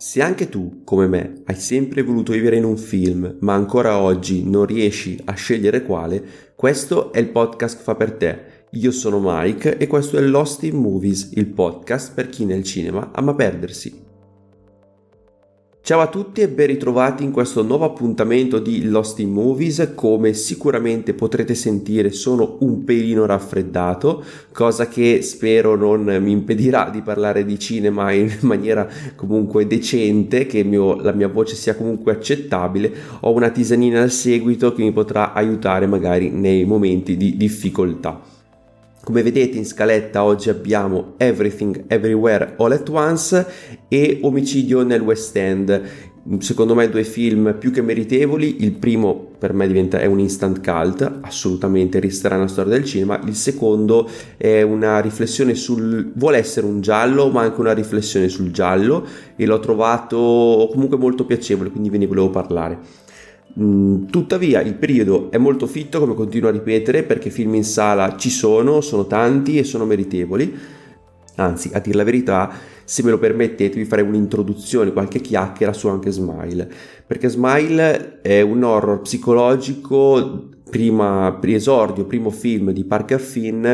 Se anche tu, come me, hai sempre voluto vivere in un film, ma ancora oggi non riesci a scegliere quale, questo è il podcast che fa per te. Io sono Mike e questo è Lost in Movies, il podcast per chi nel cinema ama perdersi. Ciao a tutti e ben ritrovati in questo nuovo appuntamento di Lost in Movies. Come sicuramente potrete sentire sono un pelino raffreddato, cosa che spero non mi impedirà di parlare di cinema in maniera comunque decente, che mio, la mia voce sia comunque accettabile. Ho una tisanina al seguito che mi potrà aiutare magari nei momenti di difficoltà. Come vedete in scaletta oggi abbiamo Everything Everywhere All at Once e Omicidio nel West End. Secondo me due film più che meritevoli, il primo per me diventa, è un instant cult, assolutamente resterà nella storia del cinema, il secondo è una riflessione sul, vuole essere un giallo ma anche una riflessione sul giallo e l'ho trovato comunque molto piacevole, quindi ve ne volevo parlare. Mm, tuttavia il periodo è molto fitto, come continuo a ripetere, perché film in sala ci sono, sono tanti e sono meritevoli. Anzi, a dire la verità, se me lo permettete, vi farei un'introduzione, qualche chiacchiera su anche Smile. Perché Smile è un horror psicologico, prima esordio, primo film di Parker Finn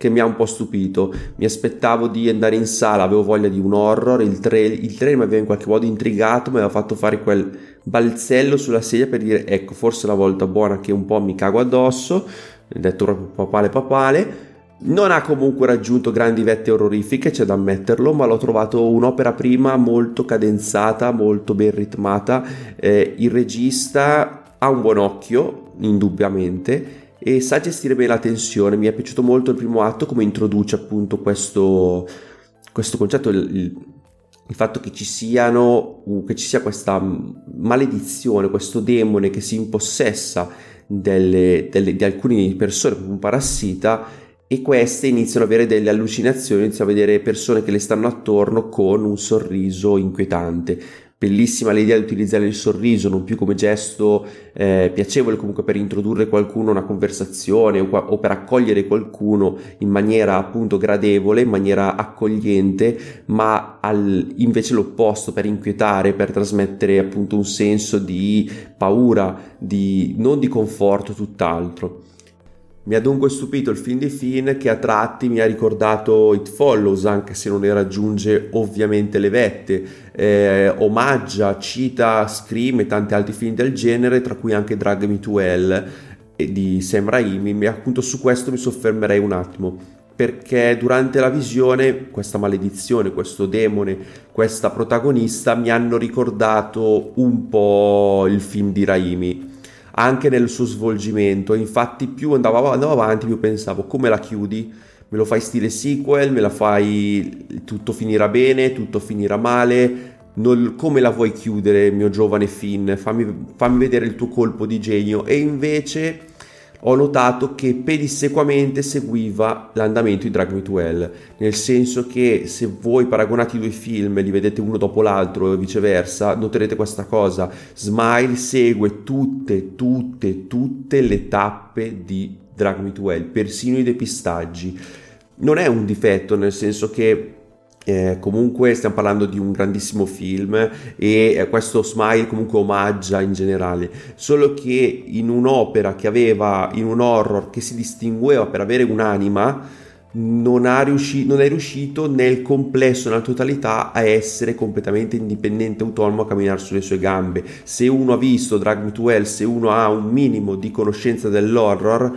che mi ha un po' stupito. Mi aspettavo di andare in sala, avevo voglia di un horror, il, tra- il trailer mi aveva in qualche modo intrigato, mi aveva fatto fare quel balzello sulla sedia per dire ecco forse la volta buona che un po' mi cago addosso, detto proprio papale papale. Non ha comunque raggiunto grandi vette orrorifiche, c'è da ammetterlo, ma l'ho trovato un'opera prima molto cadenzata, molto ben ritmata. Eh, il regista ha un buon occhio, indubbiamente, e sa gestire bene la tensione. Mi è piaciuto molto il primo atto come introduce appunto questo, questo concetto, il, il, fatto che ci, siano, che ci sia questa maledizione, questo demone che si impossessa delle, delle, di alcune persone un parassita e queste iniziano ad avere delle allucinazioni, iniziano a vedere persone che le stanno attorno con un sorriso inquietante bellissima l'idea di utilizzare il sorriso non più come gesto eh, piacevole comunque per introdurre qualcuno a una conversazione o, o, per accogliere qualcuno in maniera appunto gradevole, in maniera accogliente, ma al, invece l'opposto per inquietare, per trasmettere appunto un senso di paura, di, non di conforto, tutt'altro. Mi ha dunque stupito il film di Finn che a tratti mi ha ricordato It Follows, anche se non ne raggiunge ovviamente le vette, eh, omaggia, cita Scream e tanti altri film del genere, tra cui anche Drag Me to Hell di Sam Raimi, e appunto su questo mi soffermerei un attimo perché durante la visione questa maledizione, questo demone, questa protagonista mi hanno ricordato un po' il film di Raimi anche nel suo svolgimento. Infatti, più andavo, andavo avanti, più pensavo come la chiudi. Me lo fai stile sequel, me la fai tutto finirà bene, tutto finirà male. Non, come la vuoi chiudere, mio giovane Finn? Fammi, fammi vedere il tuo colpo di genio. E invece ho notato che pedissequamente seguiva l'andamento di Drag Me to Hell, nel senso che se voi paragonate i due film li vedete uno dopo l'altro e viceversa, noterete questa cosa. Smile segue tutte, tutte, tutte le tappe di Drag Me to Hell, persino i depistaggi. Non è un difetto, nel senso che eh, comunque stiamo parlando di un grandissimo film e eh, questo Smile comunque omaggia in generale, solo che in un'opera che aveva, in un horror che si distingueva per avere un'anima, non, riusci- non, è riuscito nel complesso, nella totalità, a essere completamente indipendente, autonomo, a camminare sulle sue gambe. Se uno ha visto Drag Me to Hell, se uno ha un minimo di conoscenza dell'horror,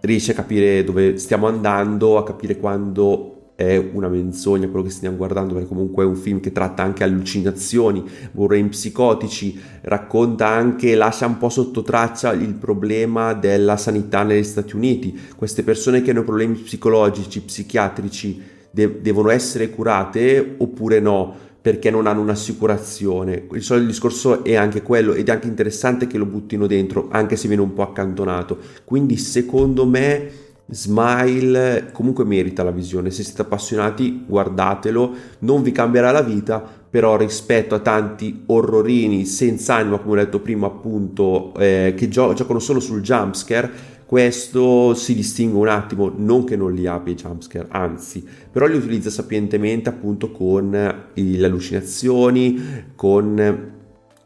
riesce a capire dove stiamo andando, a capire quando è una menzogna quello che stiamo guardando perché comunque è un film che tratta anche allucinazioni, vorrei psicotici, racconta anche, lascia un po' sotto traccia il problema della sanità negli Stati Uniti. Queste persone che hanno problemi psicologici, psichiatrici, de- devono essere curate oppure no? perché non hanno un'assicurazione. Il solito discorso è anche quello ed è anche interessante che lo buttino dentro, anche se viene un po' accantonato. Quindi secondo me Smile comunque merita la visione, se siete appassionati guardatelo, non vi cambierà la vita, però rispetto a tanti orrorini senza anima, come ho detto prima appunto, eh, che gio- giocano solo sul jumpscare, questo si distingue un attimo, non che non li abbia i jumpscare, anzi, però li utilizza sapientemente appunto con le allucinazioni, con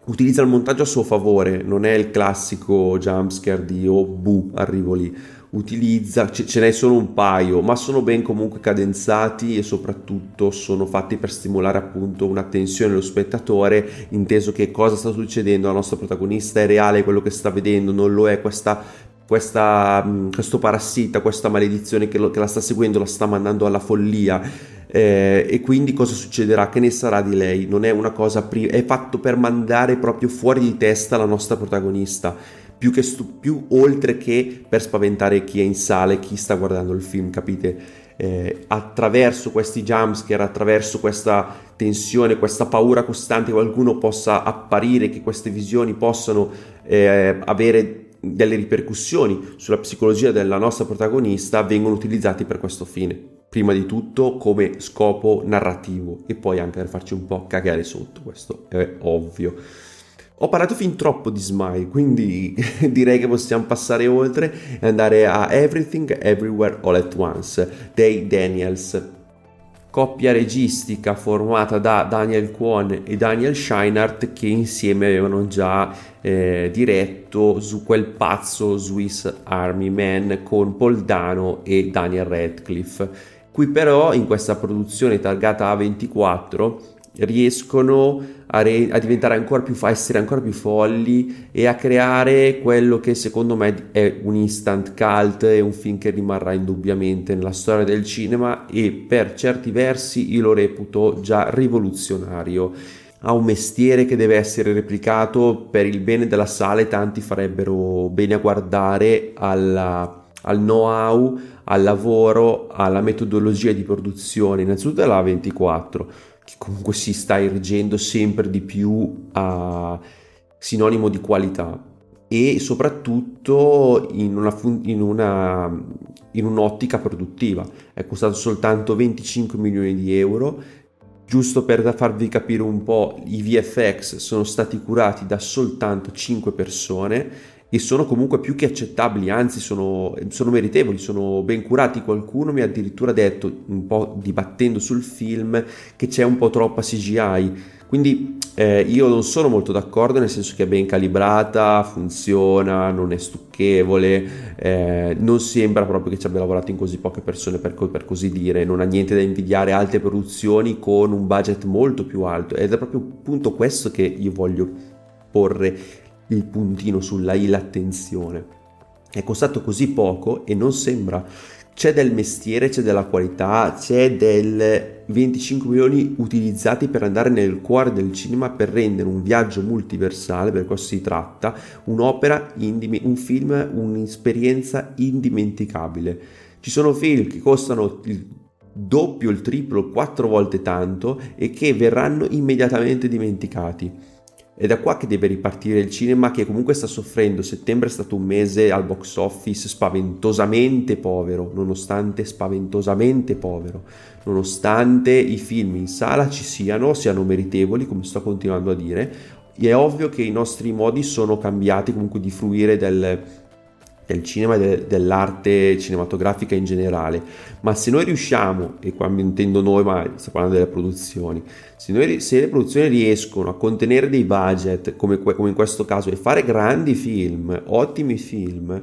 utilizza il montaggio a suo favore, non è il classico jumpscare di oh bu, arrivo lì. Utilizza, ce, ce n'è solo un paio, ma sono ben comunque cadenzati e soprattutto sono fatti per stimolare appunto una tensione dello spettatore, inteso che cosa sta succedendo, la nostra protagonista è reale, quello che sta vedendo non lo è, questa questa, mm, questo parassita, questa maledizione che, lo, che, la sta seguendo, la sta mandando alla follia. Eh, e quindi cosa succederà? Che ne sarà di lei? Non è una cosa pri- è fatto per mandare proprio fuori di testa la nostra protagonista. Più, che stu- più oltre che per spaventare chi è in sale, chi sta guardando il film, capite? Eh, attraverso questi jumpscare, attraverso questa tensione, questa paura costante che qualcuno possa apparire, che queste visioni possano eh, avere delle ripercussioni sulla psicologia della nostra protagonista vengono utilizzati per questo fine. Prima di tutto come scopo narrativo e poi anche per farci un po' cagare sotto, questo è ovvio. Ho parlato fin troppo di Smile, quindi direi che possiamo passare oltre e andare a Everything Everywhere All at Once dei Daniels coppia registica formata da Daniel Kwon e Daniel Scheinert che insieme avevano già eh, diretto su quel pazzo Swiss Army Man con Paul Dano e Daniel Radcliffe. Qui però in questa produzione targata A24 riescono a, re- a diventare ancora più, a essere ancora più folli e a creare quello che secondo me è un instant cult e un film che rimarrà indubbiamente nella storia del cinema e per certi versi io lo reputo già rivoluzionario. Ha un mestiere che deve essere replicato per il bene della sala e tanti farebbero bene a guardare alla, al know-how, al lavoro, alla metodologia di produzione, innanzitutto della 24 che comunque si sta erigendo sempre di più a sinonimo di qualità e soprattutto in, una, in, una, in un'ottica produttiva. È costato soltanto 25 milioni di euro. Giusto per farvi capire un po', i VFX sono stati curati da soltanto 5 persone e sono comunque più che accettabili, anzi sono, sono, meritevoli, sono ben curati. Qualcuno mi ha addirittura detto, un po' dibattendo sul film, che c'è un po' troppa CGI. Quindi eh, io non sono molto d'accordo, nel senso che è ben calibrata, funziona, non è stucchevole, eh, non sembra proprio che ci abbia lavorato in così poche persone per, per, così dire, non ha niente da invidiare altre produzioni con un budget molto più alto ed è proprio appunto questo che io voglio porre il puntino sulla I, l'attenzione. È costato così poco e non sembra. C'è del mestiere, c'è della qualità, c'è del 25 milioni utilizzati per andare nel cuore del cinema per rendere un viaggio multiversale, per questo si tratta, un'opera, indime- un film, un'esperienza indimenticabile. Ci sono film che costano il doppio, il triplo, quattro volte tanto e che verranno immediatamente dimenticati. È da qua che deve ripartire il cinema che comunque sta soffrendo. Settembre è stato un mese al box office spaventosamente povero, nonostante spaventosamente povero, nonostante i film in sala ci siano, siano meritevoli, come sto continuando a dire. È ovvio che i nostri modi sono cambiati comunque di fruire del, del cinema e de, dell'arte cinematografica in generale, ma se noi riusciamo, e qua mi intendo noi, ma sto parlando delle produzioni, se, noi, se le produzioni riescono a contenere dei budget, come, come in questo caso, e fare grandi film, ottimi film,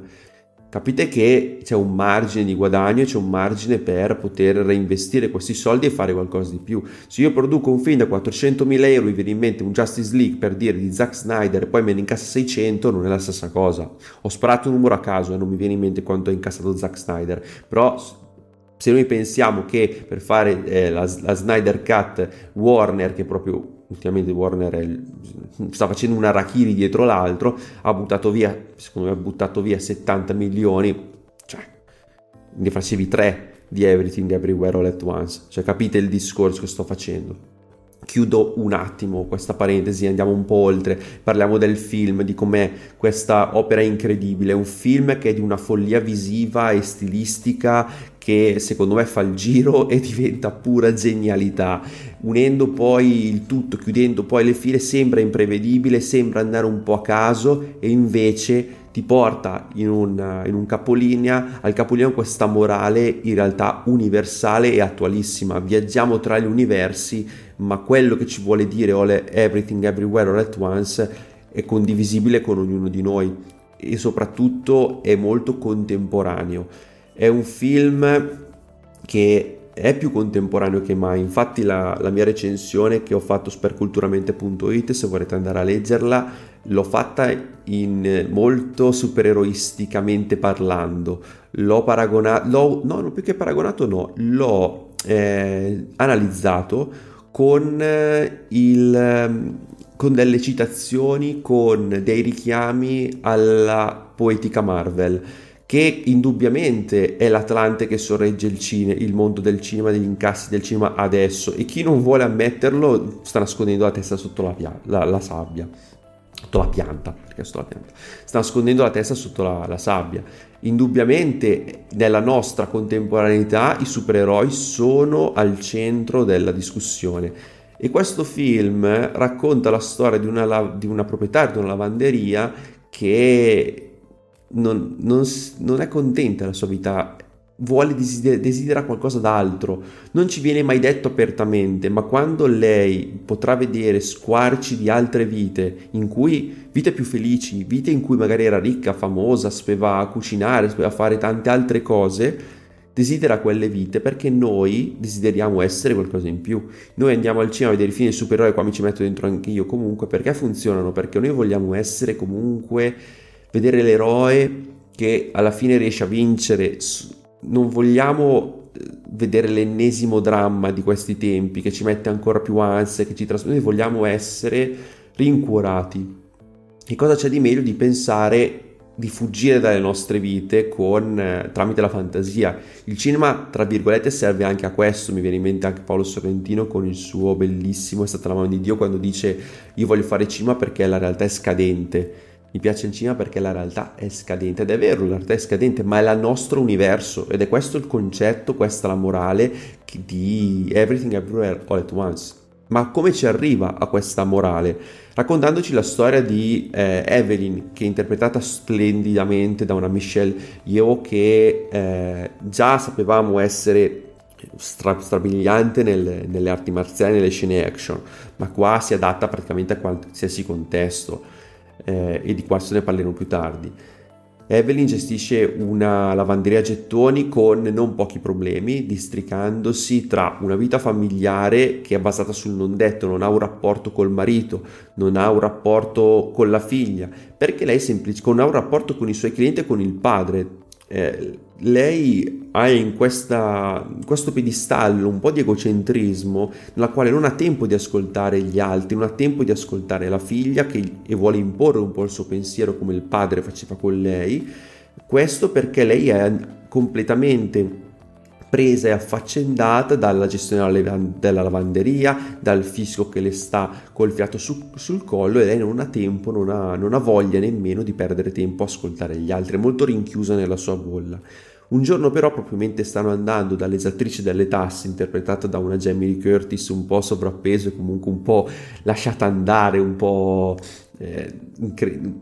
capite che c'è un margine di guadagno, c'è un margine per poter reinvestire questi soldi e fare qualcosa di più. Se io produco un film da 400.000 euro, mi viene in mente un Justice League per dire di Zack Snyder e poi me ne incassa 600, non è la stessa cosa. Ho sparato un numero a caso e non mi viene in mente quanto ha incassato Zack Snyder, però se noi pensiamo che per fare eh, la, la Snyder Cut Warner, che proprio ultimamente Warner sta facendo una Rakiri dietro l'altro, ha buttato via, secondo me ha buttato via 70 milioni, cioè ne facevi 3 di Everything Everywhere All At Once, cioè capite il discorso che sto facendo. Chiudo un attimo questa parentesi, andiamo un po' oltre, parliamo del film, di com'è questa opera incredibile, un film che è di una follia visiva e stilistica che secondo me fa il giro e diventa pura genialità. Unendo poi il tutto, chiudendo poi le file, sembra imprevedibile, sembra andare un po' a caso e invece ti porta in un, in un capolinea, al capolinea questa morale in realtà universale e attualissima. Viaggiamo tra gli universi, ma quello che ci vuole dire All Everything Everywhere All At Once è condivisibile con ognuno di noi e soprattutto è molto contemporaneo. È un film che è più contemporaneo che mai. Infatti, la, la, mia recensione che ho fatto su perculturamente.it, se volete andare a leggerla, l'ho fatta in molto supereroisticamente parlando. L'ho paragonato, no, più che paragonato, no, l'ho eh, analizzato con eh, il con delle citazioni, con dei richiami alla poetica Marvel che indubbiamente è l'Atlante che sorregge il, cine, il mondo del cinema, degli incassi del cinema adesso e chi non vuole ammetterlo sta nascondendo la testa sotto la, la, la sabbia, sotto la pianta, perché sotto la pianta, sta nascondendo la testa sotto la, la sabbia. Indubbiamente nella nostra contemporaneità i supereroi sono al centro della discussione e questo film racconta la storia di una, di una proprietaria di una lavanderia che non, non, non è contenta della sua vita, vuole desidera, desidera qualcosa d'altro. Non ci viene mai detto apertamente, ma quando lei potrà vedere squarci di altre vite, in cui vite più felici, vite in cui magari era ricca, famosa, sapeva cucinare, sapeva fare tante altre cose, desidera quelle vite perché noi desideriamo essere qualcosa in più. Noi andiamo al cinema a vedere i film supereroi, qua mi ci metto dentro anche io comunque, perché funzionano? Perché noi vogliamo essere comunque vedere l'eroe che alla fine riesce a vincere. Non vogliamo eh, vedere l'ennesimo dramma di questi tempi che ci mette ancora più ansia, che ci trasmette. Noi vogliamo essere rincuorati. E cosa c'è di meglio di pensare di fuggire dalle nostre vite con, eh, tramite la fantasia. Il cinema, tra virgolette, serve anche a questo. Mi viene in mente anche Paolo Sorrentino con il suo bellissimo È stata la mano di Dio quando dice io voglio fare cinema perché la realtà è scadente mi piace il cinema perché la realtà è scadente ed è vero, la realtà è scadente, ma è il nostro universo ed è questo il concetto, questa la morale di Everything Everywhere All at Once. Ma come ci arriva a questa morale? Raccontandoci la storia di eh, Evelyn, che è interpretata splendidamente da una Michelle Yeoh che eh, già sapevamo essere stra- strabiliante nelle, nelle arti marziali, nelle scene action, ma qua si adatta praticamente a qualsiasi contesto eh, e di questo ne parleremo più tardi. Evelyn gestisce una lavanderia gettoni con non pochi problemi, districandosi tra una vita familiare che è basata sul non detto, non ha un rapporto col marito, non ha un rapporto con la figlia, perché lei semplice, non ha un rapporto con i suoi clienti e con il padre, eh, lei ha in, questa, in questo piedistallo un po' di egocentrismo nella quale non ha tempo di ascoltare gli altri, non ha tempo di ascoltare la figlia che, e vuole imporre un po' il suo pensiero come il padre faceva con lei. Questo perché lei è completamente presa e affaccendata dalla gestione della lavanderia, dal fisco che le sta col fiato su, sul collo e lei non ha tempo, non ha, non ha voglia nemmeno di perdere tempo a ascoltare gli altri, è molto rinchiusa nella sua bolla. Un giorno però, proprio mentre stanno andando dall'esattrice delle tasse, interpretata da una Jamie Lee Curtis un po' sovrappeso e comunque un po' lasciata andare, un po' eh,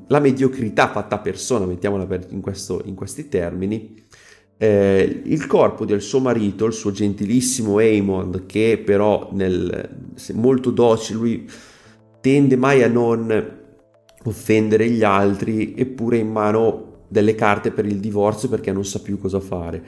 la mediocrità fatta persona, mettiamola in, questo, in questi termini, eh, il corpo del suo marito, il suo gentilissimo Amond, che però nel, molto docile, lui tende mai a non offendere gli altri, eppure in mano delle carte per il divorzio perché non sa più cosa fare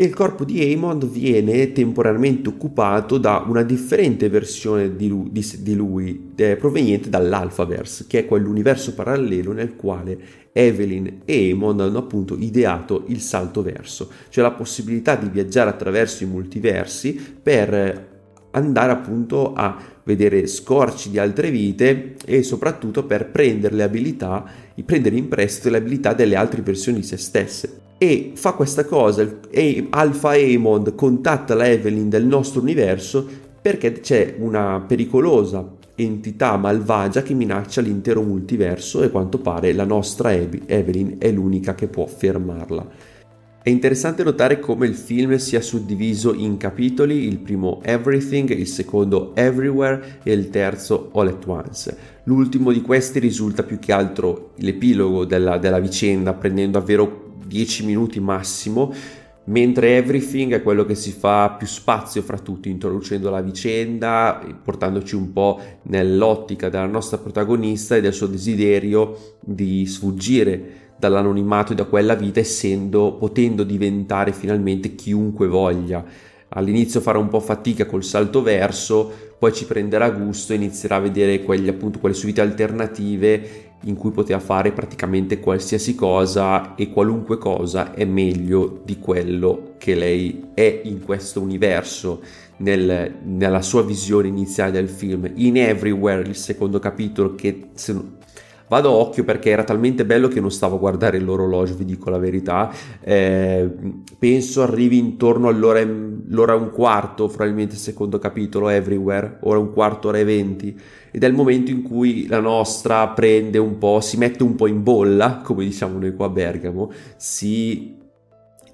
e il corpo di Amond viene temporaneamente occupato da una differente versione di lui, di, di lui eh, proveniente dall'Alphaverse, che è quell'universo parallelo nel quale Evelyn e Amond hanno appunto ideato il salto verso, cioè la possibilità di viaggiare attraverso i multiversi per andare appunto a vedere scorci di altre vite e soprattutto per prendere le abilità, prendere in prestito le abilità delle altre versioni di se stesse e fa questa cosa, e Alpha Amond contatta la Evelyn del nostro universo perché c'è una pericolosa entità malvagia che minaccia l'intero multiverso e quanto pare la nostra Evelyn è l'unica che può fermarla. È interessante notare come il film sia suddiviso in capitoli, il primo Everything, il secondo Everywhere e il terzo All at Once. L'ultimo di questi risulta più che altro l'epilogo della, della vicenda, prendendo davvero 10 minuti massimo, mentre Everything è quello che si fa più spazio fra tutti, introducendo la vicenda, portandoci un po' nell'ottica della nostra protagonista e del suo desiderio di sfuggire dall'anonimato e da quella vita essendo, potendo diventare finalmente chiunque voglia. All'inizio farà un po' fatica col salto verso, poi ci prenderà gusto e inizierà a vedere quegli, appunto, quelle sue vite alternative in cui poteva fare praticamente qualsiasi cosa e qualunque cosa è meglio di quello che lei è in questo universo, nel, nella sua visione iniziale del film. In Everywhere, il secondo capitolo, che Vado a occhio perché era talmente bello che non stavo a guardare l'orologio, vi dico la verità. Eh, penso arrivi intorno all'ora, l'ora e un quarto, probabilmente il secondo capitolo, Everywhere, ora un quarto, ora e venti. Ed è il momento in cui la nostra prende un po', si mette un po' in bolla, come diciamo noi qua a Bergamo, si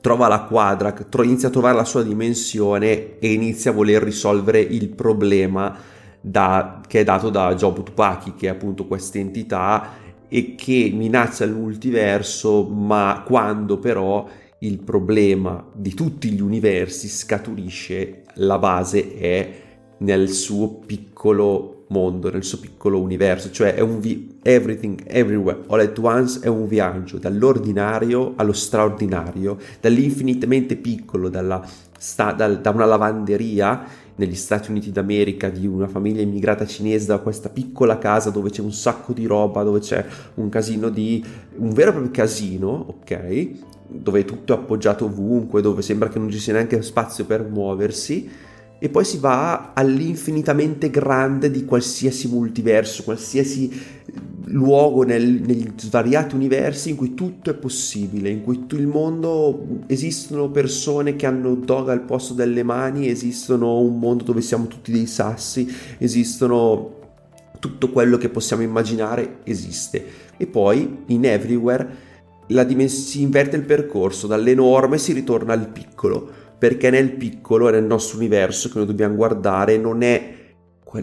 trova la quadra, inizia a trovare la sua dimensione e inizia a voler risolvere il problema da, che è dato da Job Tupaki, che è appunto questa entità e che minaccia il multiverso, ma quando però il problema di tutti gli universi scaturisce, la base è nel suo piccolo mondo, nel suo piccolo universo, cioè è un vi- everything, everywhere, all at once è un viaggio dall'ordinario allo straordinario, dall'infinitamente piccolo, dalla, sta- dal, da una lavanderia negli Stati Uniti d'America di una famiglia immigrata cinese da questa piccola casa dove c'è un sacco di roba, dove c'è un casino di... un vero e proprio casino, ok? Dove tutto è appoggiato ovunque, dove sembra che non ci sia neanche spazio per muoversi e poi si va all'infinitamente grande di qualsiasi multiverso, qualsiasi luogo nel, negli svariati universi in cui tutto è possibile, in cui il mondo esistono persone che hanno dog al posto delle mani, esistono un mondo dove siamo tutti dei sassi, esistono tutto quello che possiamo immaginare esiste. E poi in Everywhere dimens- si inverte il percorso, dall'enorme si ritorna al piccolo perché nel piccolo e nel nostro universo che noi dobbiamo guardare non è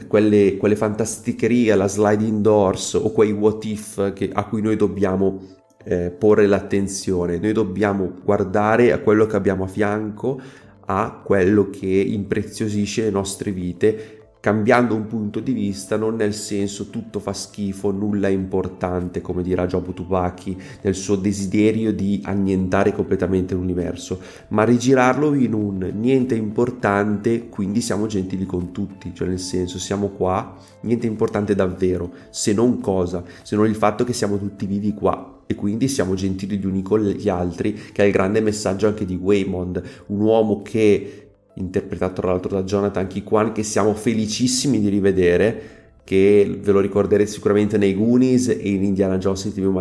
quelle, quelle fantasticherie, la sliding doors o quei what if che, a cui noi dobbiamo eh, porre l'attenzione, noi dobbiamo guardare a quello che abbiamo a fianco, a quello che impreziosisce le nostre vite cambiando un punto di vista non nel senso tutto fa schifo, nulla è importante, come dirà Job Tupaki, nel suo desiderio di annientare completamente l'universo, ma rigirarlo in un niente importante, quindi siamo gentili con tutti, cioè nel senso siamo qua, niente importante davvero, se non cosa, se non il fatto che siamo tutti vivi qua e quindi siamo gentili gli uni con gli altri, che è il grande messaggio anche di Waymond, un uomo che interpretato tra l'altro da Jonathan Kikwan, che siamo felicissimi di rivedere, che ve lo ricorderete sicuramente nei Goonies e in Indiana Jones il film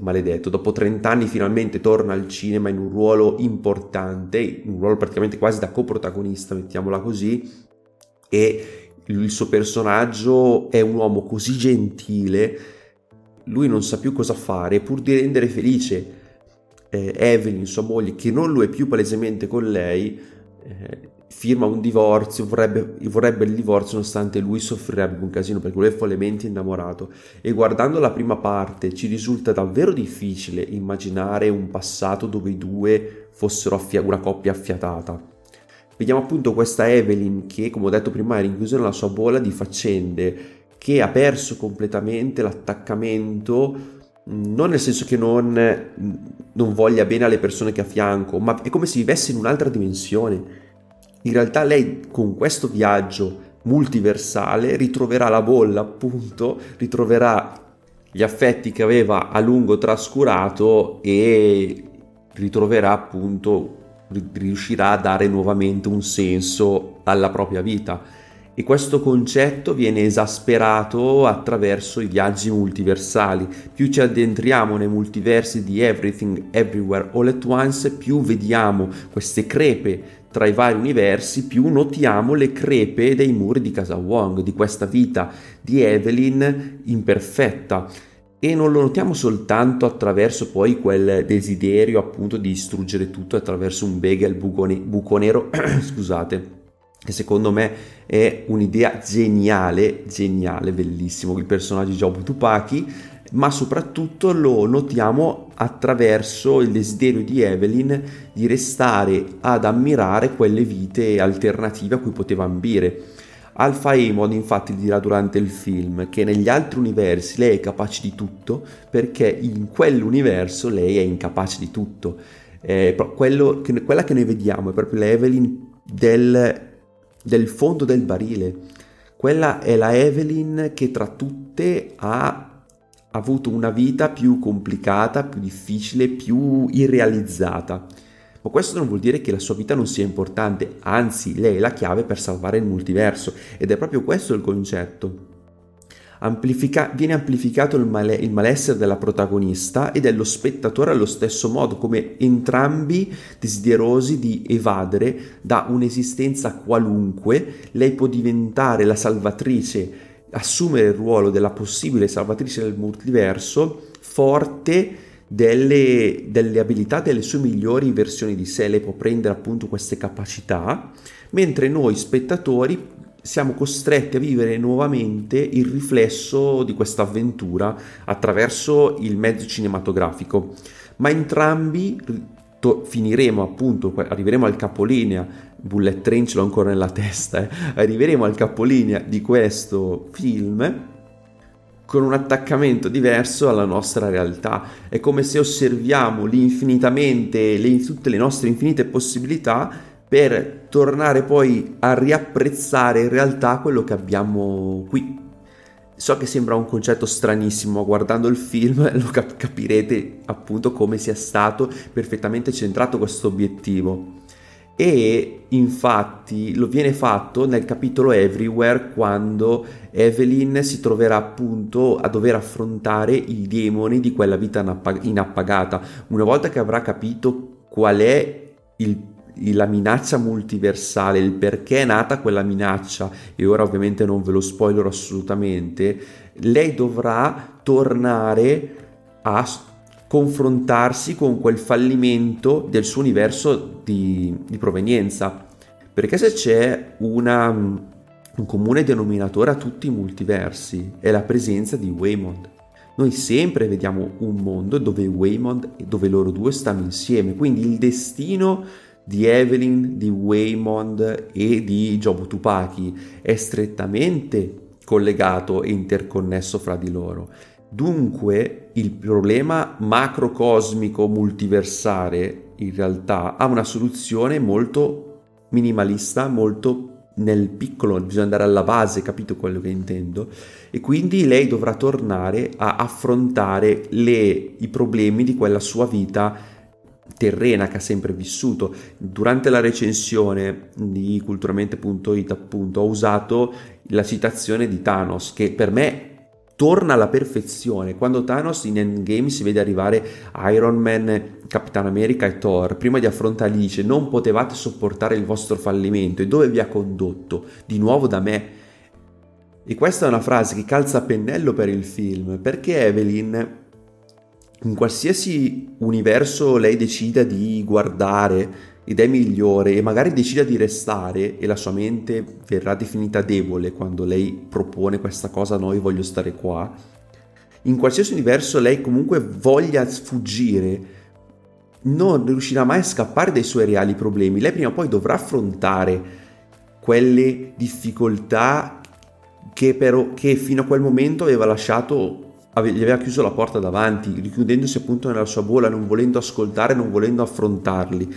maledetto. Dopo 30 anni finalmente torna al cinema in un ruolo importante, in un ruolo praticamente quasi da coprotagonista, mettiamola così, e il suo personaggio è un uomo così gentile, lui non sa più cosa fare, pur di rendere felice eh, Evelyn, sua moglie, che non lo è più palesemente con lei, eh, firma un divorzio, vorrebbe, vorrebbe, il divorzio nonostante lui soffrirebbe un casino perché lui è follemente innamorato e guardando la prima parte ci risulta davvero difficile immaginare un passato dove i due fossero affia- una coppia affiatata. Vediamo appunto questa Evelyn che come ho detto prima è rinchiusa nella sua bolla di faccende che ha perso completamente l'attaccamento non nel senso che non, non voglia bene alle persone che ha a fianco, ma è come se vivesse in un'altra dimensione. In realtà lei con questo viaggio multiversale ritroverà la bolla, appunto, ritroverà gli affetti che aveva a lungo trascurato e ritroverà appunto riuscirà a dare nuovamente un senso alla propria vita e questo concetto viene esasperato attraverso i viaggi multiversali. Più ci addentriamo nei multiversi di Everything Everywhere All at Once, più vediamo queste crepe tra i vari universi, più notiamo le crepe dei muri di casa Wong, di questa vita di Evelyn imperfetta. e non lo notiamo soltanto attraverso poi quel desiderio appunto di distruggere tutto attraverso un bagel buco, ne- buco nero, scusate, che secondo me è un'idea geniale, geniale, bellissimo, il personaggio di Job Tupaki, ma soprattutto lo notiamo attraverso il desiderio di Evelyn di restare ad ammirare quelle vite alternative a cui poteva ambire Alpha Amon infatti dirà durante il film che negli altri universi lei è capace di tutto perché in quell'universo lei è incapace di tutto. Eh, quello che, quella che noi vediamo è proprio l'Evelyn del, del fondo del barile. Quella è la Evelyn che tra tutte ha avuto una vita più complicata, più difficile, più irrealizzata. Ma questo non vuol dire che la sua vita non sia importante, anzi lei è la chiave per salvare il multiverso ed è proprio questo il concetto. Amplifica- viene amplificato il, male- il, malessere della protagonista e dello spettatore allo stesso modo, come entrambi desiderosi di evadere da un'esistenza qualunque, lei può diventare la salvatrice, assumere il ruolo della possibile salvatrice del multiverso, forte, delle, delle abilità delle sue migliori versioni di sé, lei può prendere appunto queste capacità, mentre noi spettatori siamo costretti a vivere nuovamente il riflesso di questa avventura attraverso il mezzo cinematografico. Ma entrambi to- finiremo appunto, arriveremo al capolinea, Bullet Train ce l'ho ancora nella testa, eh, arriveremo al capolinea di questo film con un attaccamento diverso alla nostra realtà. È come se osserviamo l'infinitamente, le, tutte le nostre infinite possibilità per tornare poi a riapprezzare in realtà quello che abbiamo qui. So che sembra un concetto stranissimo, guardando il film lo cap- capirete appunto come sia stato perfettamente centrato questo obiettivo e infatti lo viene fatto nel capitolo Everywhere quando Evelyn si troverà appunto a dover affrontare i demoni di quella vita inappagata. Una volta che avrà capito qual è il, la minaccia multiversale, il perché è nata quella minaccia, e ora ovviamente non ve lo spoilerò assolutamente, lei dovrà tornare a confrontarsi con quel fallimento del suo universo di, di provenienza. Perché se c'è una, un comune denominatore a tutti i multiversi è la presenza di Waymond. Noi sempre vediamo un mondo dove Waymond e dove loro due stanno insieme, quindi il destino di Evelyn, di Waymond e di Jobu Tupaki è strettamente collegato e interconnesso fra di loro Dunque il problema macrocosmico multiversale in realtà ha una soluzione molto minimalista, molto nel piccolo, bisogna andare alla base, capito quello che intendo? E quindi lei dovrà tornare a affrontare le, i problemi di quella sua vita terrena che ha sempre vissuto. Durante la recensione di culturalmente.it appunto ho usato la citazione di Thanos che per me torna alla perfezione. Quando Thanos in Endgame si vede arrivare Iron Man, Capitan America e Thor, prima di affrontarli dice non potevate sopportare il vostro fallimento e dove vi ha condotto? Di nuovo da me. E questa è una frase che calza a pennello per il film, perché Evelyn in qualsiasi universo lei decida di guardare ed è migliore e magari decida di restare e la sua mente verrà definita debole quando lei propone questa cosa no io voglio stare qua in qualsiasi universo lei comunque voglia sfuggire non riuscirà mai a scappare dai suoi reali problemi. Lei prima o poi dovrà affrontare quelle difficoltà che, però, che fino a quel momento aveva lasciato gli aveva chiuso la porta davanti, richiudendosi appunto nella sua bolla, non volendo ascoltare, non volendo affrontarli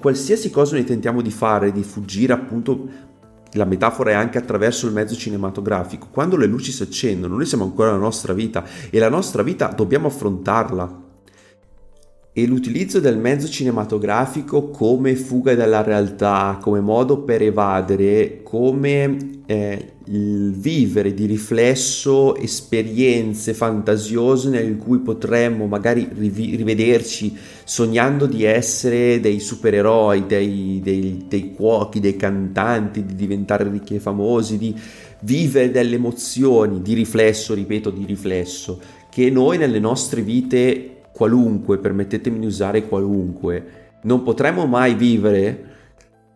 qualsiasi cosa noi tentiamo di fare, di fuggire appunto la metafora è anche attraverso il mezzo cinematografico. Quando le luci si accendono, noi siamo ancora nella nostra vita e la nostra vita dobbiamo affrontarla. E l'utilizzo del mezzo cinematografico come fuga dalla realtà, come modo per evadere, come eh, il vivere di riflesso esperienze fantasiose nel cui potremmo magari riv- rivederci sognando di essere dei supereroi, dei, dei, dei cuochi, dei cantanti, di diventare ricchi e famosi, di vivere delle emozioni di riflesso, ripeto, di riflesso, che noi nelle nostre vite qualunque, permettetemi di usare qualunque, non potremo mai vivere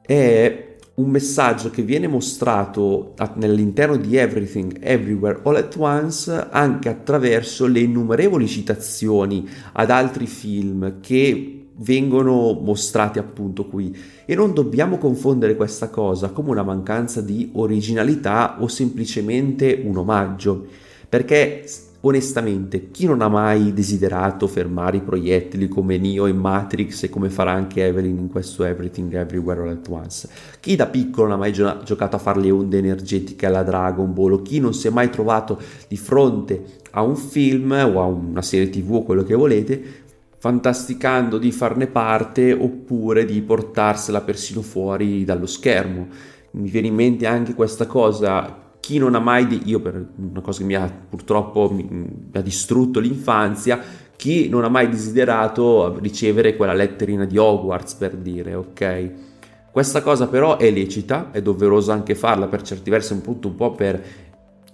è un messaggio che viene mostrato nell'interno di Everything Everywhere All at Once anche attraverso le innumerevoli citazioni ad altri film che vengono mostrati appunto qui. E non dobbiamo confondere questa cosa come una mancanza di originalità o semplicemente un omaggio perché onestamente, chi non ha mai desiderato fermare i proiettili come Neo in Matrix e come farà anche Evelyn in questo Everything Everywhere All At Once? Chi da piccolo non ha mai gio- giocato a fare le onde energetiche alla Dragon Ball? O chi non si è mai trovato di fronte a un film o a una serie tv o quello che volete fantasticando di farne parte oppure di portarsela persino fuori dallo schermo. Mi viene in mente anche questa cosa chi non ha mai, io per una cosa che mi ha purtroppo mi, mi ha distrutto l'infanzia, chi non ha mai desiderato ricevere quella letterina di Hogwarts per dire, ok? Questa cosa però è lecita, è doveroso anche farla per certi versi, appunto un po' per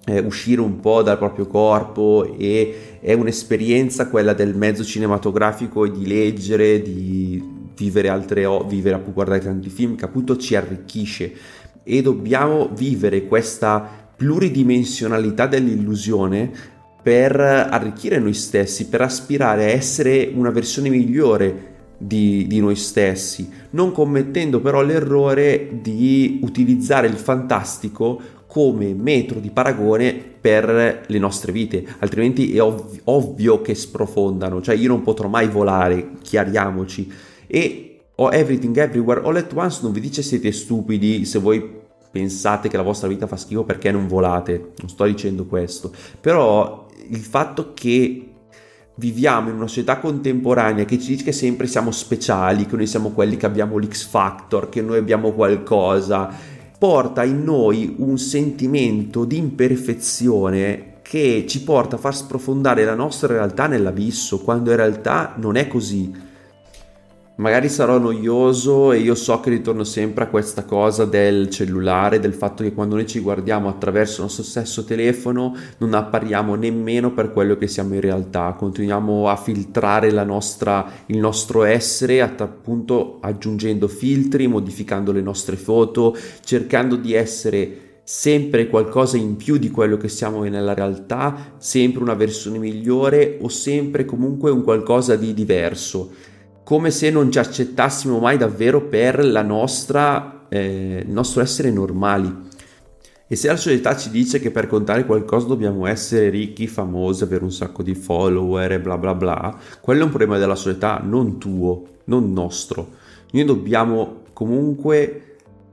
eh, uscire un po' dal proprio corpo e è un'esperienza quella del mezzo cinematografico e di leggere, di vivere altre, vivere, guardare tanti film che appunto ci arricchisce e dobbiamo vivere questa pluridimensionalità dell'illusione per arricchire noi stessi, per aspirare a essere una versione migliore di, di, noi stessi, non commettendo però l'errore di utilizzare il fantastico come metro di paragone per le nostre vite, altrimenti è ov- ovvio che sprofondano, cioè io non potrò mai volare, chiariamoci, e o Everything Everywhere All At Once non vi dice siete stupidi se voi pensate che la vostra vita fa schifo perché non volate, non sto dicendo questo, però il fatto che viviamo in una società contemporanea che ci dice che sempre siamo speciali, che noi siamo quelli che abbiamo l'X Factor, che noi abbiamo qualcosa, porta in noi un sentimento di imperfezione che ci porta a far sprofondare la nostra realtà nell'abisso, quando in realtà non è così magari sarò noioso e io so che ritorno sempre a questa cosa del cellulare, del fatto che quando noi ci guardiamo attraverso il nostro stesso telefono non appariamo nemmeno per quello che siamo in realtà, continuiamo a filtrare nostra, il nostro essere appunto aggiungendo filtri, modificando le nostre foto, cercando di essere sempre qualcosa in più di quello che siamo nella realtà, sempre una versione migliore o sempre comunque un qualcosa di diverso come se non ci accettassimo mai davvero per nostra, eh, il nostro essere normali. E se la società ci dice che per contare qualcosa dobbiamo essere ricchi, famosi, avere un sacco di follower e bla bla bla, quello è un problema della società, non tuo, non nostro. Noi dobbiamo comunque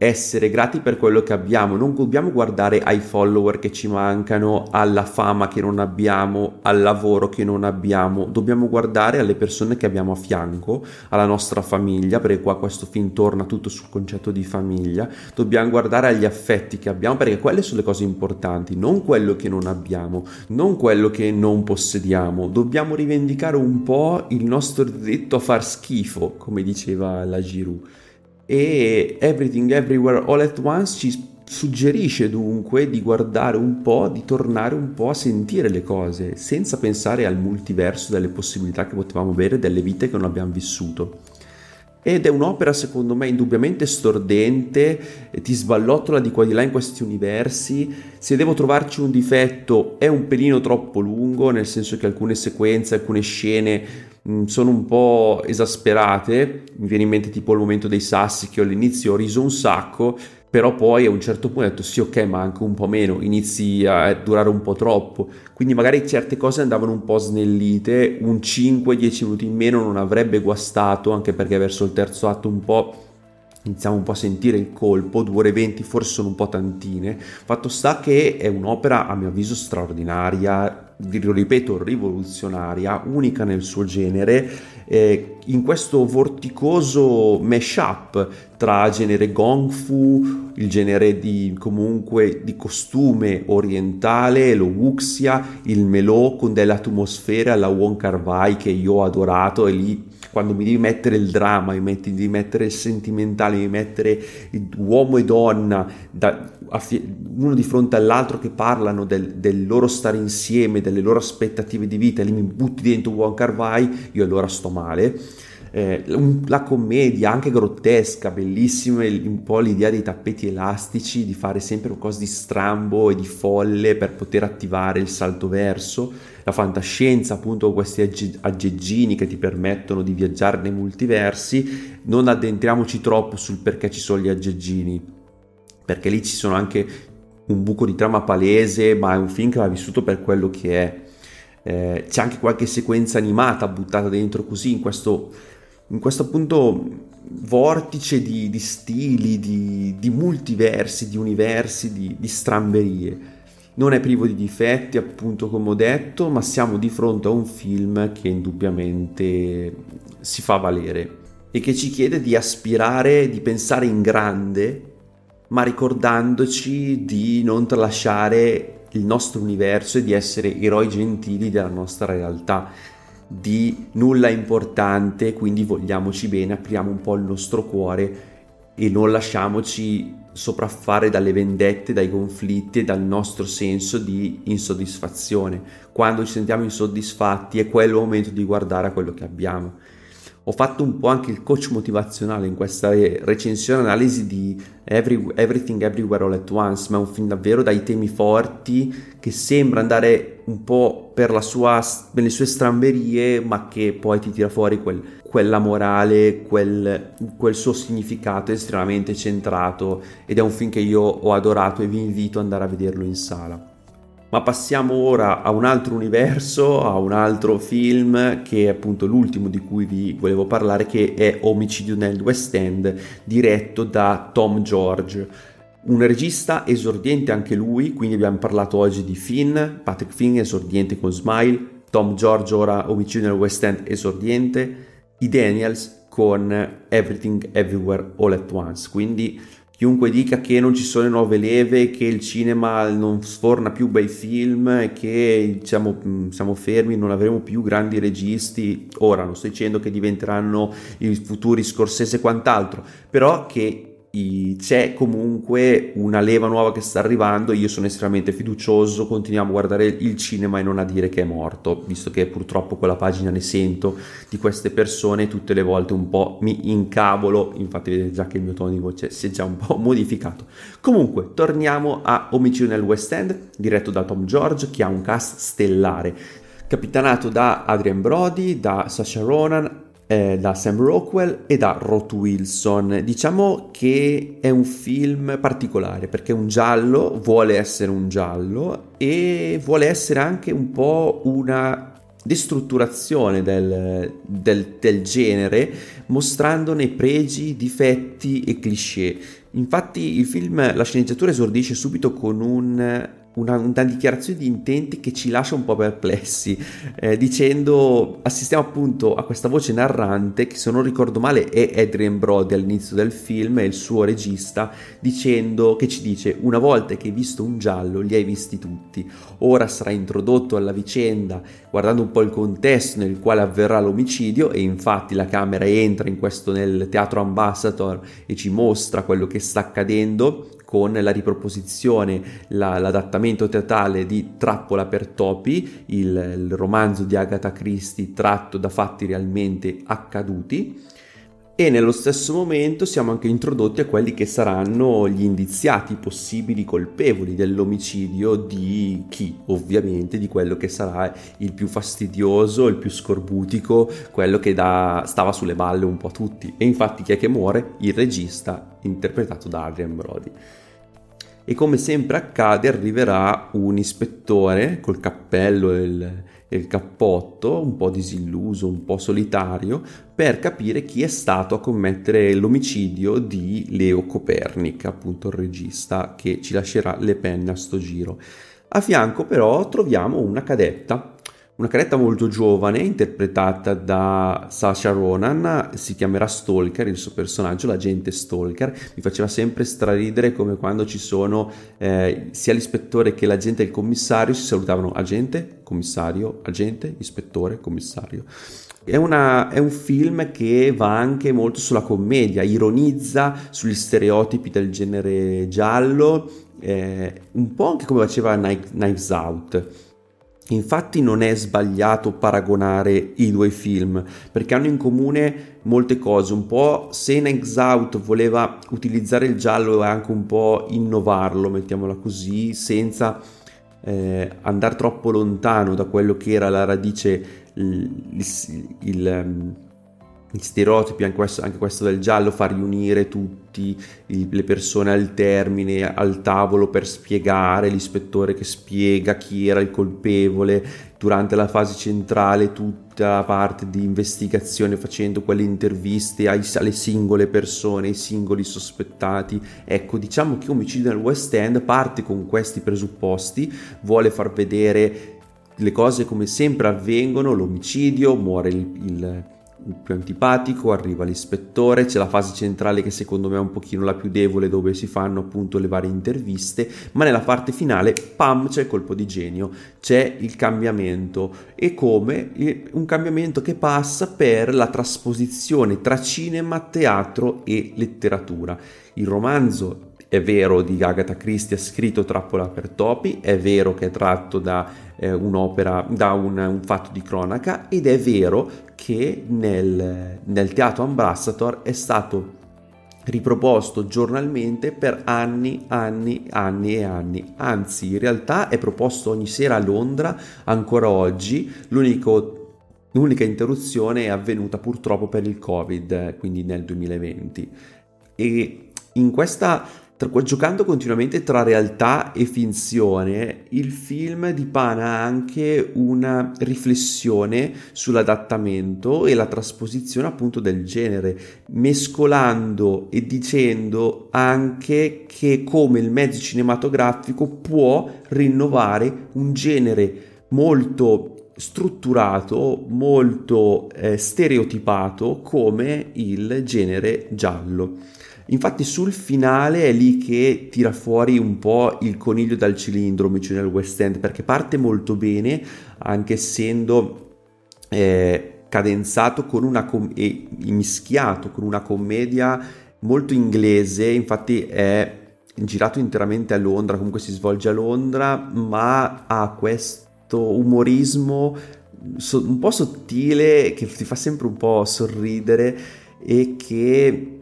essere grati per quello che abbiamo, non dobbiamo guardare ai follower che ci mancano, alla fama che non abbiamo, al lavoro che non abbiamo, dobbiamo guardare alle persone che abbiamo a fianco, alla nostra famiglia, perché qua questo film torna tutto sul concetto di famiglia, dobbiamo guardare agli affetti che abbiamo, perché quelle sono le cose importanti, non quello che non abbiamo, non quello che non possediamo, dobbiamo rivendicare un po' il nostro diritto a far schifo, come diceva la Giroud e Everything Everywhere All at Once ci suggerisce dunque di guardare un po', di tornare un po' a sentire le cose, senza pensare al multiverso delle possibilità che potevamo avere, delle vite che non abbiamo vissuto. Ed è un'opera secondo me indubbiamente stordente, ti sballottola di qua di là in questi universi. Se devo trovarci un difetto è un pelino troppo lungo, nel senso che alcune sequenze, alcune scene sono un po' esasperate, mi viene in mente tipo il momento dei sassi che all'inizio ho riso un sacco, però poi a un certo punto ho detto sì ok ma anche un po' meno, inizi a durare un po' troppo, quindi magari certe cose andavano un po' snellite, un 5-10 minuti in meno non avrebbe guastato, anche perché verso il terzo atto un po' iniziamo un po' a sentire il colpo, 2 ore 20 forse sono un po' tantine, fatto sta che è un'opera a mio avviso straordinaria, lo ripeto, rivoluzionaria, unica nel suo genere, eh, in questo vorticoso mashup tra genere gong fu, il genere di comunque di costume orientale, lo wuxia, il melò con delle atmosfere alla Wong Kar Wai che io ho adorato e lì quando mi devi mettere il dramma, mi metti, devi mettere il sentimentale, devi mettere uomo e donna, da, uno di fronte all'altro che parlano del, del, loro stare insieme, delle loro aspettative di vita, e lì mi butti dentro Kar Wai, io allora sto male eh, la commedia anche grottesca, bellissima, un po' l'idea dei tappeti elastici, di fare sempre qualcosa di strambo e di folle per poter attivare il salto verso, la fantascienza appunto questi aggeggini che ti permettono di viaggiare nei multiversi, non addentriamoci troppo sul perché ci sono gli aggeggini, perché lì ci sono anche un buco di trama palese, ma è un film che va vissuto per quello che è. Eh, c'è anche qualche sequenza animata buttata dentro così in questo in questo appunto vortice di, di stili, di, di, multiversi, di universi, di, di stramberie. Non è privo di difetti, appunto, come ho detto, ma siamo di fronte a un film che indubbiamente si fa valere e che ci chiede di aspirare, di pensare in grande, ma ricordandoci di non tralasciare il nostro universo e di essere eroi gentili della nostra realtà di nulla importante, quindi vogliamoci bene, apriamo un po' il nostro cuore e non lasciamoci sopraffare dalle vendette, dai conflitti e dal nostro senso di insoddisfazione. Quando ci sentiamo insoddisfatti è quello il momento di guardare a quello che abbiamo. Ho fatto un po' anche il coach motivazionale in questa recensione analisi di Every, Everything Everywhere All At Once, ma è un film davvero dai temi forti che sembra andare un po' per, sua, per le sue stramberie, ma che poi ti tira fuori quel, quella morale, quel, quel suo significato estremamente centrato ed è un film che io ho adorato e vi invito ad andare a vederlo in sala. Ma passiamo ora a un altro universo, a un altro film che è appunto l'ultimo di cui vi volevo parlare, che è Omicidio nel West End, diretto da Tom George. Un regista esordiente anche lui, quindi abbiamo parlato oggi di Finn, Patrick Finn esordiente con Smile, Tom George ora Omicidio nel West End esordiente, i Daniels con Everything Everywhere All at Once, quindi chiunque dica che non ci sono nuove leve, che il cinema non sforna più bei film che mm, siamo fermi, non avremo più grandi registi, ora non sto dicendo che diventeranno i futuri Scorsese e quant'altro, però che c'è comunque una leva nuova che sta arrivando io sono estremamente fiducioso continuiamo a guardare il cinema e non a dire che è morto visto che purtroppo quella pagina ne sento di queste persone tutte le volte un po' mi incavolo infatti vedete già che il mio tono di voce si è già un po' modificato. Comunque torniamo a Omicidio nel West End diretto da Tom George che ha un cast stellare. Capitanato da Adrian Brody da Sasha Ronan eh, da Sam Rockwell e da Roth Wilson. Diciamo che è un film particolare perché è un giallo, vuole essere un giallo e vuole essere anche un po' una destrutturazione del, del, del genere mostrandone pregi, difetti e cliché. Infatti il film, la sceneggiatura esordisce subito con un una, una, dichiarazione di intenti che ci lascia un po' perplessi, eh, dicendo, assistiamo appunto a questa voce narrante che se non ricordo male è Adrian Brody all'inizio del film, è il suo regista, dicendo, che ci dice, una volta che hai visto un giallo li hai visti tutti, ora sarà introdotto alla vicenda guardando un po' il contesto nel quale avverrà l'omicidio e infatti la camera entra in questo nel teatro Ambassador e ci mostra quello che sta accadendo con la riproposizione, la, l'adattamento teatrale di Trappola per topi, il, il romanzo di Agatha Christie tratto da fatti realmente accaduti e nello stesso momento siamo anche introdotti a quelli che saranno gli indiziati possibili colpevoli dell'omicidio di chi? Ovviamente di quello che sarà il più fastidioso, il più scorbutico, quello che da, stava sulle balle un po' a tutti. E infatti chi è che muore? Il regista interpretato da Adrian Brody e come sempre accade arriverà un ispettore col cappello e il, il, cappotto, un po' disilluso, un po' solitario, per capire chi è stato a commettere l'omicidio di Leo Copernic, appunto il regista che ci lascerà le penne a sto giro. A fianco però troviamo una cadetta, una caretta molto giovane interpretata da Sasha Ronan, si chiamerà Stalker, il suo personaggio, l'agente Stalker, mi faceva sempre straridere come quando ci sono eh, sia l'ispettore che l'agente e il commissario si salutavano agente, commissario, agente, ispettore, commissario. È, una, è, un film che va anche molto sulla commedia, ironizza sugli stereotipi del genere giallo, eh, un po' anche come faceva Knives Out Infatti non è sbagliato paragonare i due film perché hanno in comune molte cose, un po' se Next Out voleva utilizzare il giallo e anche un po' innovarlo, mettiamola così, senza eh, andare troppo lontano da quello che era la radice, il, il, il ehm, gli stereotipi, anche questo, anche questo, del giallo, far riunire tutte le persone al termine, al tavolo per spiegare, l'ispettore che spiega chi era il colpevole, durante la fase centrale tutta la parte di investigazione facendo quelle interviste ai, alle singole persone, ai singoli sospettati. Ecco, diciamo che Omicidio nel West End parte con questi presupposti, vuole far vedere le cose come sempre avvengono, l'omicidio, muore il, il più antipatico, arriva l'ispettore, c'è la fase centrale che secondo me è un pochino la più debole dove si fanno appunto le varie interviste, ma nella parte finale, pam, c'è il colpo di genio, c'è il cambiamento e come un cambiamento che passa per la trasposizione tra cinema, teatro e letteratura. Il romanzo è vero di Agatha Christie ha scritto Trappola per topi, è vero che è tratto da eh, un'opera, da un, un, fatto di cronaca ed è vero che nel, nel teatro Ambassador è stato riproposto giornalmente per anni, anni, anni e anni. Anzi, in realtà è proposto ogni sera a Londra ancora oggi. L'unico L'unica interruzione è avvenuta purtroppo per il Covid, quindi nel 2020. E in questa tra, giocando continuamente tra realtà e finzione, il film dipana anche una riflessione sull'adattamento e la trasposizione appunto del genere, mescolando e dicendo anche che come il mezzo cinematografico può rinnovare un genere molto strutturato, molto eh, stereotipato come il genere giallo. Infatti sul finale è lì che tira fuori un po' il coniglio dal cilindro Michio nel West End perché parte molto bene anche essendo eh, cadenzato con una com- e mischiato con una commedia molto inglese. Infatti è girato interamente a Londra comunque si svolge a Londra ma ha questo umorismo un po' sottile che ti fa sempre un po' sorridere e che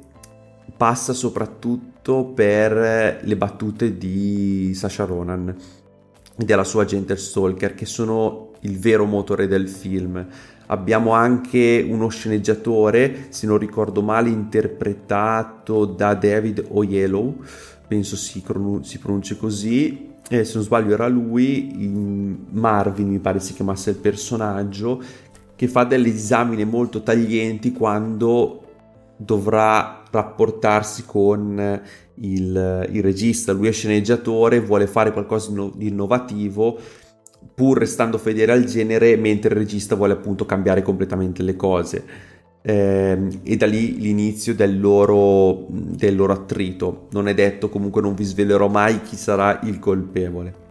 passa soprattutto per le battute di Sasha Ronan e della sua agente Stalker che sono il vero motore del film. Abbiamo anche uno sceneggiatore, se non ricordo male, interpretato da David Oyelow, penso si, pronun- si pronunci così, eh, se non sbaglio era lui, Marvin mi pare si chiamasse il personaggio, che fa delle disamine molto taglienti quando dovrà rapportarsi con il, il, regista, lui è sceneggiatore, vuole fare qualcosa di innovativo pur restando fedele al genere, mentre il regista vuole appunto cambiare completamente le cose. Eh, e da lì l'inizio del loro, del loro attrito. Non è detto, comunque non vi svelerò mai chi sarà il colpevole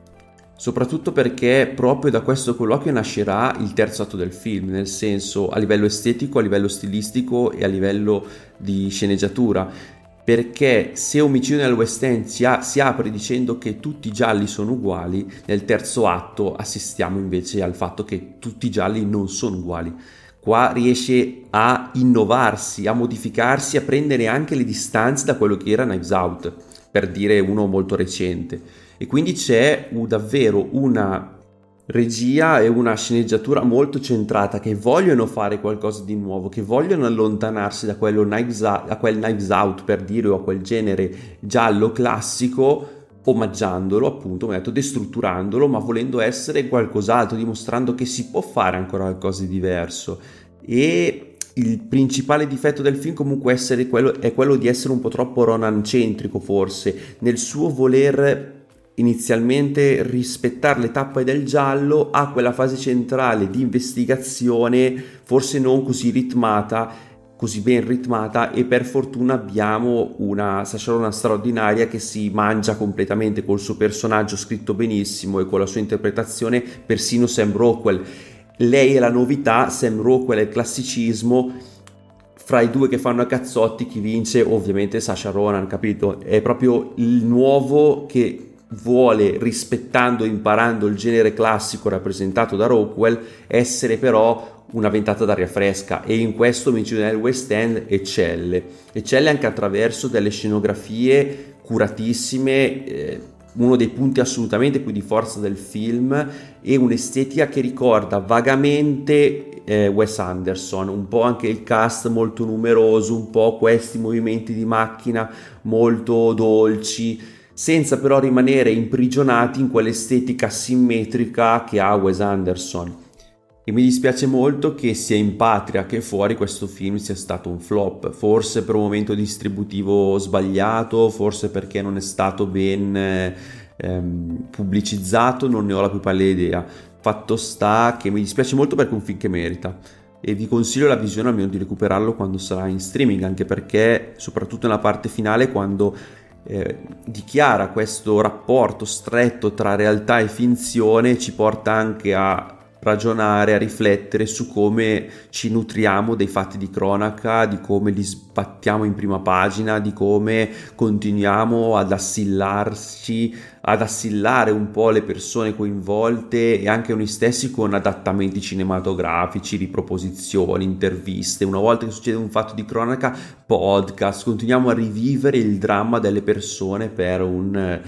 soprattutto perché proprio da questo colloquio nascerà il terzo atto del film, nel senso a livello estetico, a livello stilistico e a livello di sceneggiatura. Perché se Omicidio nel West End si, a- si apre dicendo che tutti i gialli sono uguali, nel terzo atto assistiamo invece al fatto che tutti i gialli non sono uguali. Qua riesce a innovarsi, a modificarsi, a prendere anche le distanze da quello che era Knives Out, per dire uno molto recente e quindi c'è davvero una regia e una sceneggiatura molto centrata che vogliono fare qualcosa di nuovo, che vogliono allontanarsi da, Knives Out, da quel Knives Out per dire o a quel genere giallo classico omaggiandolo, appunto, come detto, destrutturandolo, ma volendo essere qualcos'altro, dimostrando che si può fare ancora qualcosa di diverso. E il principale difetto del film comunque quello, è quello di essere un po' troppo Ronan centrico forse, nel suo voler inizialmente rispettare le tappe del giallo ha quella fase centrale di investigazione forse non così ritmata così ben ritmata e per fortuna abbiamo una Sasha Ronan straordinaria che si mangia completamente col suo personaggio scritto benissimo e con la sua interpretazione persino Sam Rockwell. Lei è la novità Sam Rockwell è il classicismo. Fra i due che fanno a cazzotti chi vince? Ovviamente Sasha Ronan capito? È proprio il nuovo che vuole, rispettando e imparando il genere classico rappresentato da Rockwell, essere però una ventata d'aria fresca e in questo omicidio nel West End eccelle. Eccelle anche attraverso delle scenografie curatissime, eh, uno dei punti assolutamente più di forza del film e un'estetica che ricorda vagamente eh, Wes Anderson, un po' anche il cast molto numeroso, un po' questi movimenti di macchina molto dolci senza però rimanere imprigionati in quell'estetica simmetrica che ha Wes Anderson. E mi dispiace molto che sia in patria che fuori questo film sia stato un flop, forse per un momento distributivo sbagliato, forse perché non è stato ben ehm, pubblicizzato, non ne ho la più pallida idea. Fatto sta che mi dispiace molto perché è un film che merita e vi consiglio la visione almeno di recuperarlo quando sarà in streaming, anche perché soprattutto nella parte finale quando eh, dichiara questo rapporto stretto tra realtà e finzione ci porta anche a ragionare, a riflettere su come ci nutriamo dei fatti di cronaca, di come li sbattiamo in prima pagina, di come continuiamo ad assillarci, ad assillare un po' le persone coinvolte e anche noi stessi con adattamenti cinematografici, riproposizioni, interviste. Una volta che succede un fatto di cronaca, podcast, continuiamo a rivivere il dramma delle persone per un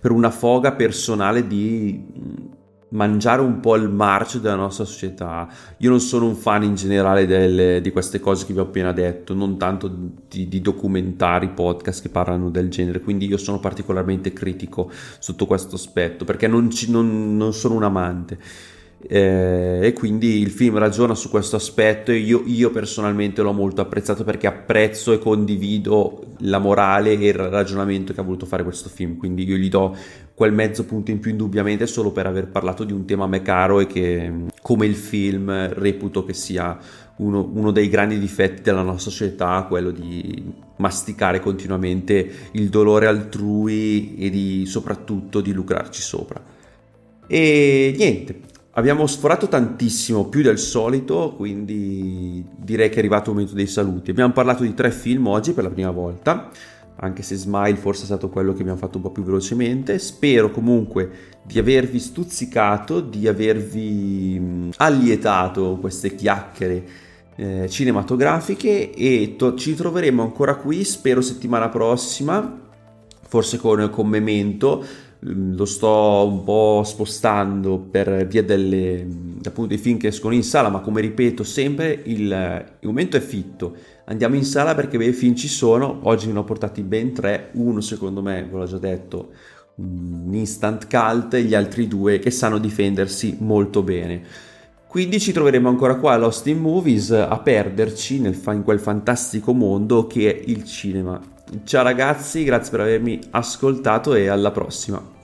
per una foga personale di mangiare un po' il marcio della nostra società. Io non sono un fan in generale delle, di queste cose che vi ho appena detto, non tanto di, di, documentari, podcast che parlano del genere, quindi io sono particolarmente critico sotto questo aspetto perché non, ci, non, non sono un amante. Eh, e quindi il film ragiona su questo aspetto e io, io, personalmente l'ho molto apprezzato perché apprezzo e condivido la morale e il ragionamento che ha voluto fare questo film quindi io gli do quel mezzo punto in più indubbiamente solo per aver parlato di un tema a me caro e che come il film reputo che sia uno, uno dei grandi difetti della nostra società quello di masticare continuamente il dolore altrui e di soprattutto di lucrarci sopra e niente Abbiamo sforato tantissimo, più del solito, quindi direi che è arrivato il momento dei saluti. Abbiamo parlato di tre film oggi per la prima volta, anche se Smile forse è stato quello che abbiamo fatto un po' più velocemente. Spero comunque di avervi stuzzicato, di avervi allietato queste chiacchiere eh, cinematografiche e to- ci troveremo ancora qui, spero settimana prossima, forse con, con Memento lo sto un po' spostando per via delle, appunto, dei film che escono in sala, ma come ripeto sempre il, il momento è fitto. Andiamo in sala perché i film ci sono, oggi ne ho portati ben tre, uno secondo me, ve l'ho già detto, un instant cult e gli altri due che sanno difendersi molto bene. Quindi ci troveremo ancora qua a Lost in Movies a perderci nel, in quel fantastico mondo che è il cinema. Ciao ragazzi, grazie per avermi ascoltato e alla prossima.